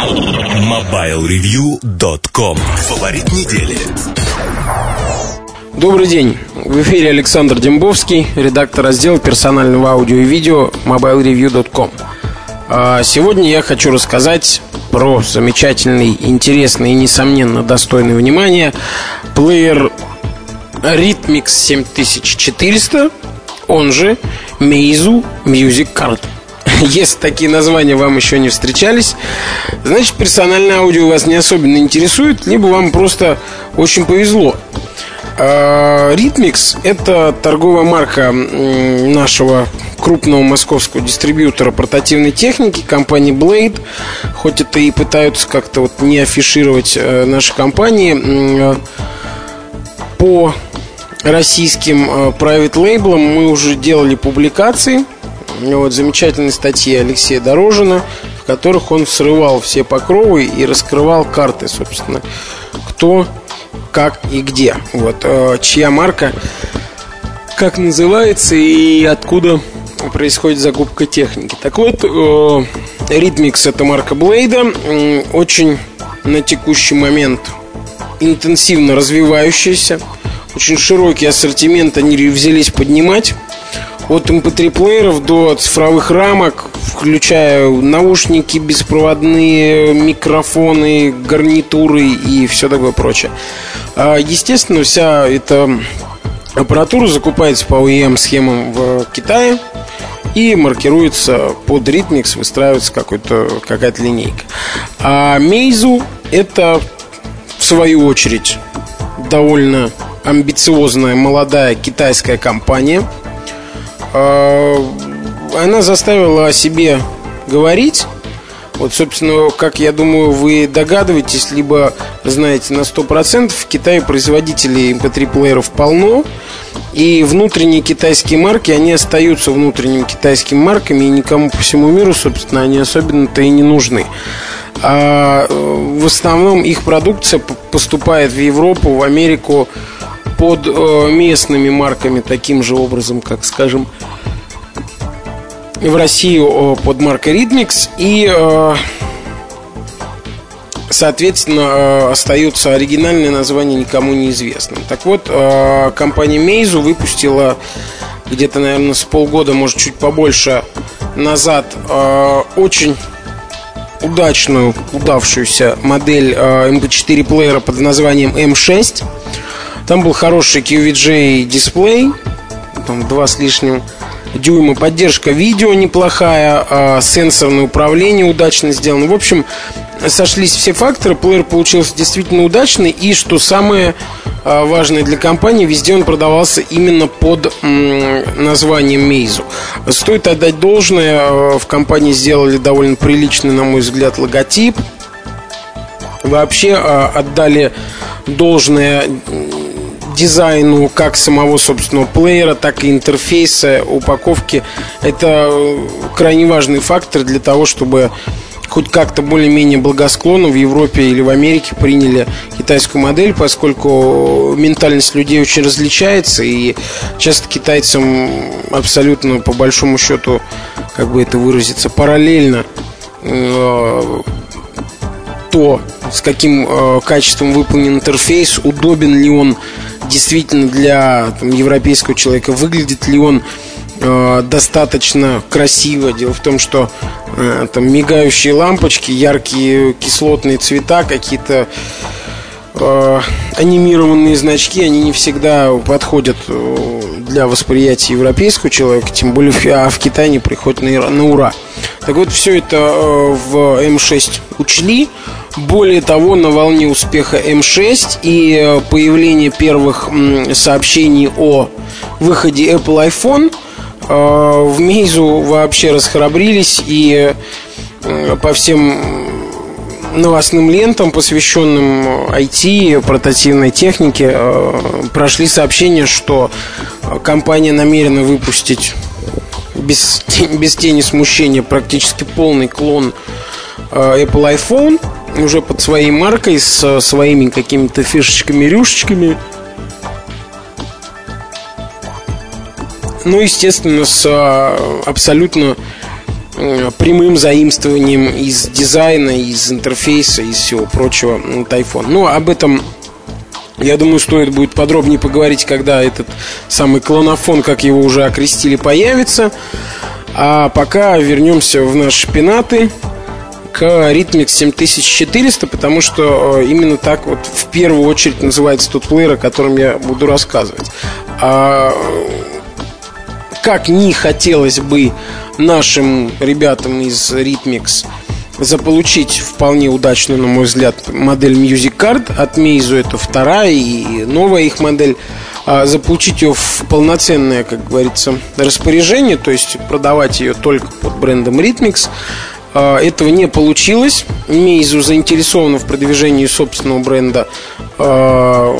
MobileReview.com Фаворит недели Добрый день. В эфире Александр Дембовский, редактор раздела персонального аудио и видео mobilereview.com. А сегодня я хочу рассказать про замечательный, интересный и, несомненно, достойный внимания плеер Rhythmix 7400, он же Meizu Music Card. Если такие названия вам еще не встречались, значит персональное аудио вас не особенно интересует, либо вам просто очень повезло. Ритмикс – это торговая марка нашего крупного московского дистрибьютора портативной техники, компании Blade. Хоть это и пытаются как-то вот не афишировать э, наши компании, по российским э, private лейблам мы уже делали публикации. Вот замечательные статьи Алексея Дорожина, в которых он срывал все покровы и раскрывал карты, собственно, кто как и где. Вот, э, чья марка, как называется и откуда происходит закупка техники. Так вот, э, Rhythmix это марка Блейда, очень на текущий момент интенсивно развивающаяся, очень широкий ассортимент они взялись поднимать. От mp3-плееров до цифровых рамок, включая наушники беспроводные, микрофоны, гарнитуры и все такое прочее. А, естественно, вся эта аппаратура закупается по OEM-схемам в Китае и маркируется под Rhythmix, выстраивается какая-то линейка. А Meizu это, в свою очередь, довольно амбициозная молодая китайская компания. А, она заставила о себе говорить вот, собственно, как я думаю, вы догадываетесь, либо знаете на 100%, в Китае производителей MP3-плееров полно, и внутренние китайские марки, они остаются внутренними китайскими марками, и никому по всему миру, собственно, они особенно-то и не нужны. А э, в основном их продукция поступает в Европу, в Америку под э, местными марками таким же образом, как, скажем, в Россию под маркой Rhythmix и э, соответственно э, остается оригинальное название никому неизвестным. Так вот, э, компания Meizu выпустила где-то, наверное, с полгода, может, чуть побольше назад очень удачную, удавшуюся модель MP4 плеера под названием M6. Там был хороший QVJ дисплей, там два с лишним дюйма. Поддержка видео неплохая, а сенсорное управление удачно сделано. В общем, сошлись все факторы, плеер получился действительно удачный. И что самое а, важное для компании, везде он продавался именно под названием Meizu. Стоит отдать должное, а, в компании сделали довольно приличный, на мой взгляд, логотип. Вообще отдали должное дизайну как самого собственного плеера, так и интерфейса, упаковки. Это э, крайне важный фактор для того, чтобы хоть как-то более-менее благосклонно в Европе или в Америке приняли китайскую модель, поскольку ментальность людей очень различается, и часто китайцам абсолютно по большому счету, как бы это выразиться, параллельно э, то, с каким э, качеством выполнен интерфейс, удобен ли он действительно для там, европейского человека, выглядит ли он э, достаточно красиво. Дело в том, что э, там мигающие лампочки, яркие кислотные цвета, какие-то э, анимированные значки, они не всегда подходят э, для восприятия европейского человека, тем более а в Китае не приходят на, на ура. Так вот, все это э, в М6 учли. Более того, на волне успеха М6 и э, появления первых сообщений о выходе Apple iPhone э, в Meizu вообще расхрабрились и э, по всем новостным лентам, посвященным IT, портативной технике, прошли сообщения, что компания намерена выпустить без, без тени смущения практически полный клон Apple iPhone уже под своей маркой, с своими какими-то фишечками, рюшечками. Ну, естественно, с а, абсолютно прямым заимствованием из дизайна, из интерфейса, из всего прочего от iPhone. Но об этом я думаю, стоит будет подробнее поговорить, когда этот самый клонофон, как его уже окрестили, появится. А пока вернемся в наши пенаты к Rhythmix 7400, потому что э, именно так вот в первую очередь называется тот плеер, о котором я буду рассказывать. А, как не хотелось бы нашим ребятам из Rhythmix заполучить вполне удачную, на мой взгляд, модель Music Card от Meizu, это вторая и новая их модель, а заполучить ее в полноценное, как говорится, распоряжение, то есть продавать ее только под брендом Rhythmix, этого не получилось. Meizu заинтересована в продвижении собственного бренда а,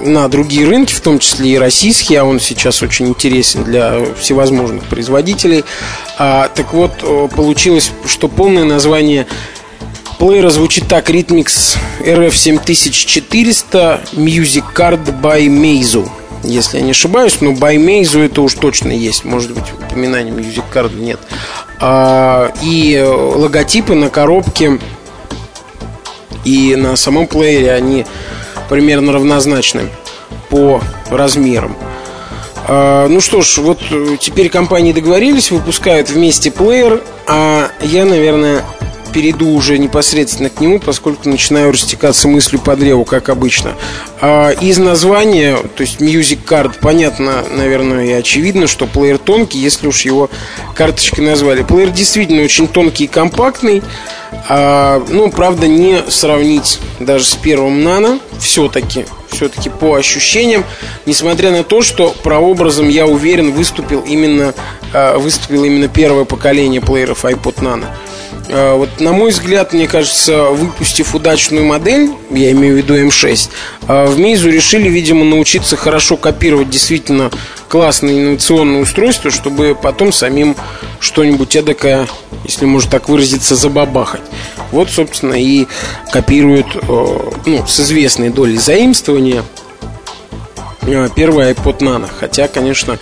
на другие рынки, в том числе и российские, а он сейчас очень интересен для всевозможных производителей. А, так вот, получилось, что полное название плеера звучит так Rhythmix RF7400 Music Card by Meizu если я не ошибаюсь, но by Meizu это уж точно есть. Может быть, упоминания Music Card нет. А, и логотипы на коробке и на самом плеере, они примерно равнозначны по размерам. А, ну что ж, вот теперь компании договорились, выпускают вместе плеер, а я, наверное, перейду уже непосредственно к нему, поскольку начинаю растекаться мыслью по древу, как обычно. А, из названия, то есть Music Card, понятно, наверное, и очевидно, что плеер тонкий, если уж его карточкой назвали. Плеер действительно очень тонкий и компактный. А, ну, правда, не сравнить даже с первым нано, все-таки, все-таки по ощущениям, несмотря на то, что прообразом, я уверен, выступил именно, а, выступил именно первое поколение плееров iPod Nano. А, вот, на мой взгляд, мне кажется, выпустив удачную модель, я имею в виду М6, а, в Мейзу решили, видимо, научиться хорошо копировать действительно классные инновационные устройства, чтобы потом самим что-нибудь эдакое, если можно так выразиться, забабахать. Вот, собственно, и копируют ну, с известной долей заимствования первый iPod Nano. Хотя, конечно,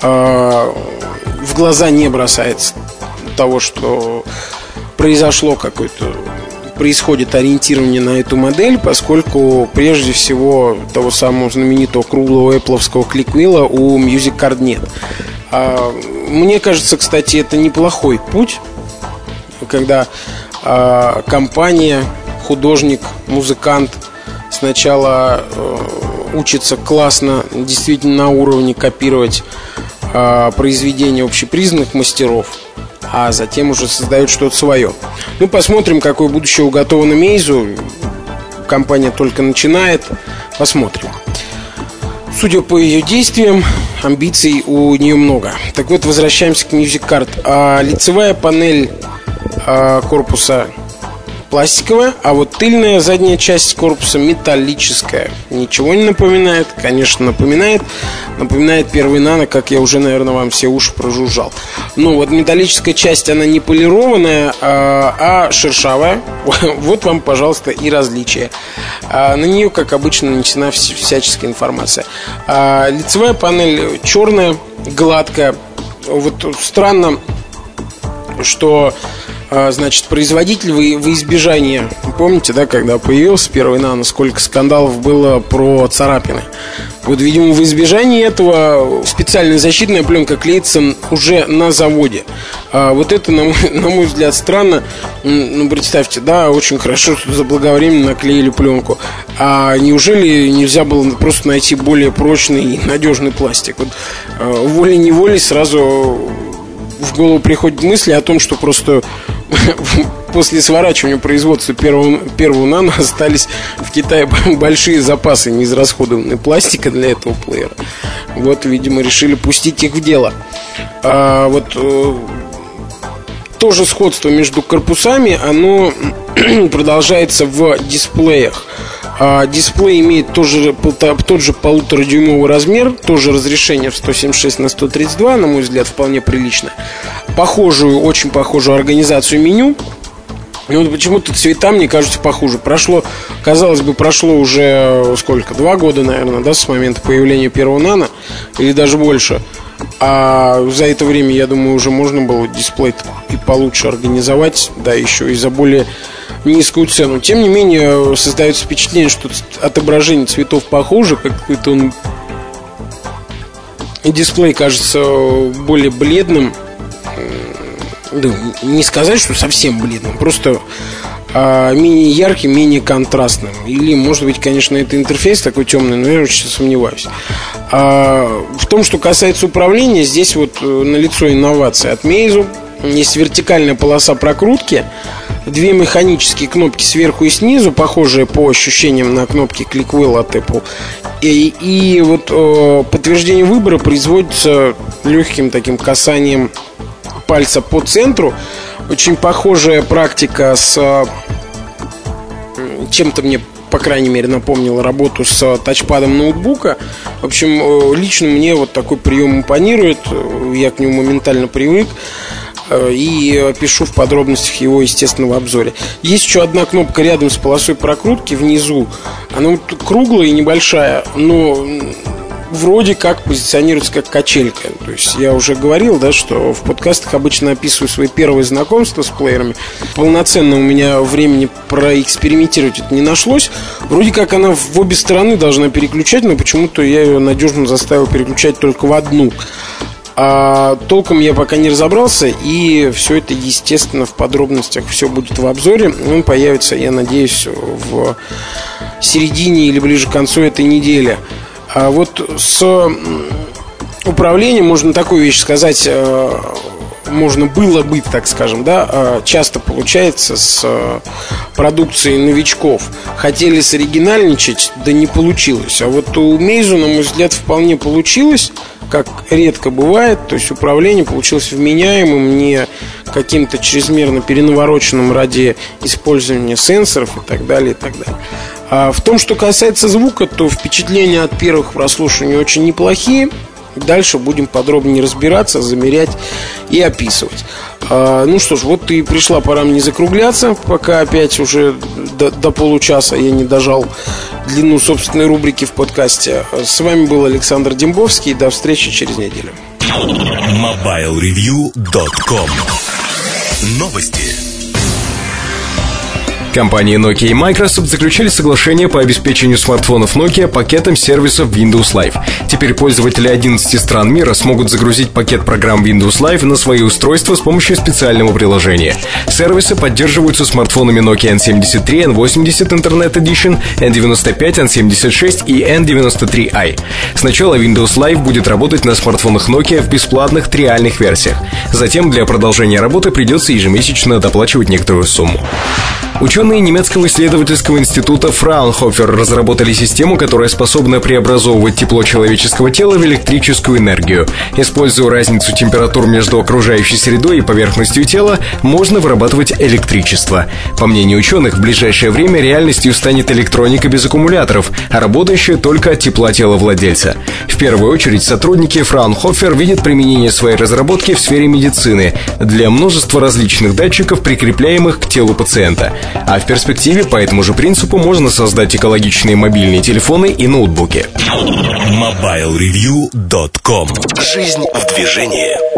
в глаза не бросается того, что произошло какое-то происходит ориентирование на эту модель, поскольку прежде всего того самого знаменитого круглого Apple кликвилла у Music Card нет. А, мне кажется, кстати, это неплохой путь, когда а, компания, художник, музыкант сначала а, учится классно, действительно на уровне копировать а, произведения общепризнанных мастеров – а затем уже создают что-то свое. Ну, посмотрим, какое будущее уготовано Мейзу. Компания только начинает. Посмотрим. Судя по ее действиям, амбиций у нее много. Так вот, возвращаемся к Music Card. А, лицевая панель а, корпуса пластиковая, а вот тыльная задняя часть корпуса металлическая. Ничего не напоминает, конечно, напоминает. Напоминает первый нано, как я уже, наверное, вам все уши прожужжал. Ну, вот металлическая часть, она не полированная, а, а шершавая. Вот вам, пожалуйста, и различие. А, на нее, как обычно, нанесена всяческая информация. А, лицевая панель черная, гладкая. Вот странно, что значит, производитель в, в избежание. Помните, да, когда появился первый нано, сколько скандалов было про царапины? Вот, видимо, в избежание этого специальная защитная пленка клеится уже на заводе. А вот это, на мой, на мой взгляд, странно. Ну, представьте, да, очень хорошо, что заблаговременно наклеили пленку. А неужели нельзя было просто найти более прочный и надежный пластик? Вот а, волей-неволей сразу в голову приходит мысль о том, что просто после сворачивания производства первого, первого нано остались в Китае большие запасы неизрасходованной пластика для этого плеера. Вот, видимо, решили пустить их в дело. А, вот э, тоже сходство между корпусами, оно продолжается в дисплеях. А, дисплей имеет тоже, тот же полуторадюймовый размер, тоже разрешение в 176 на 132, на мой взгляд, вполне прилично. Похожую, очень похожую организацию меню. И вот почему-то цвета, мне кажется, похуже. Прошло, казалось бы, прошло уже сколько? Два года, наверное, да, с момента появления первого нано, или даже больше. А за это время, я думаю, уже можно было дисплей и получше организовать, да, еще и за более низкую цену. Тем не менее, создается впечатление, что отображение цветов похоже, как это он дисплей кажется более бледным. Да, не сказать, что совсем бледным, просто а, менее ярким, менее контрастным. Или, может быть, конечно, это интерфейс такой темный, но я очень сомневаюсь. А, в том, что касается управления, здесь вот э, налицо инновация от Meizu. Есть вертикальная полоса прокрутки, две механические кнопки сверху и снизу, похожие по ощущениям на кнопки Click Wheel от Apple. И, и вот э, подтверждение выбора производится легким таким касанием пальца по центру. Очень похожая практика с чем-то мне по крайней мере, напомнила работу с тачпадом ноутбука. В общем, э, лично мне вот такой прием импонирует. Я к нему моментально привык э, и опишу в подробностях его естественного обзоре. Есть еще одна кнопка рядом с полосой прокрутки внизу. Она вот круглая и небольшая, но вроде как позиционируется как качелька. То есть я уже говорил, да, что в подкастах обычно описываю свои первые знакомства с плеерами. Полноценно у меня времени проэкспериментировать это не нашлось. Вроде как она в обе стороны должна переключать, но почему-то я ее надежно заставил переключать только в одну. А толком я пока не разобрался, и все это, естественно, в подробностях все будет в обзоре. Он появится, я надеюсь, в середине или ближе к концу этой недели. А вот с управлением можно такую вещь сказать, э, можно было быть, так скажем, да, э, часто получается с э, продукцией новичков. Хотели соригинальничать, да не получилось. А вот у Мейзу, на мой взгляд, вполне получилось, как редко бывает. То есть управление получилось вменяемым, не каким-то чрезмерно перенавороченным ради использования сенсоров и так далее, и так далее. А в том, что касается звука, то впечатления от первых прослушиваний очень неплохие. Дальше будем подробнее разбираться, замерять и описывать. А, ну что ж, вот и пришла пора мне закругляться, пока опять уже до, до получаса я не дожал длину собственной рубрики в подкасте. С вами был Александр Дембовский. До встречи через неделю. MobileReview.com Новости. Компании Nokia и Microsoft заключили соглашение по обеспечению смартфонов Nokia пакетом сервисов Windows Live. Теперь пользователи 11 стран мира смогут загрузить пакет программ Windows Live на свои устройства с помощью специального приложения. Сервисы поддерживаются смартфонами Nokia N73, N80 Internet Edition, N95, N76 и N93i. Сначала Windows Live будет работать на смартфонах Nokia в бесплатных триальных версиях. Затем для продолжения работы придется ежемесячно доплачивать некоторую сумму. Ученые немецкого исследовательского института Фраунхофер разработали систему, которая способна преобразовывать тепло человеческого тела в электрическую энергию. Используя разницу температур между окружающей средой и поверхностью тела, можно вырабатывать электричество. По мнению ученых, в ближайшее время реальностью станет электроника без аккумуляторов, а работающая только от тепла тела владельца. В первую очередь сотрудники Фраунхофер видят применение своей разработки в сфере медицины для множества различных датчиков, прикрепляемых к телу пациента. В перспективе по этому же принципу можно создать экологичные мобильные телефоны и ноутбуки. MobileReview.com Жизнь в движении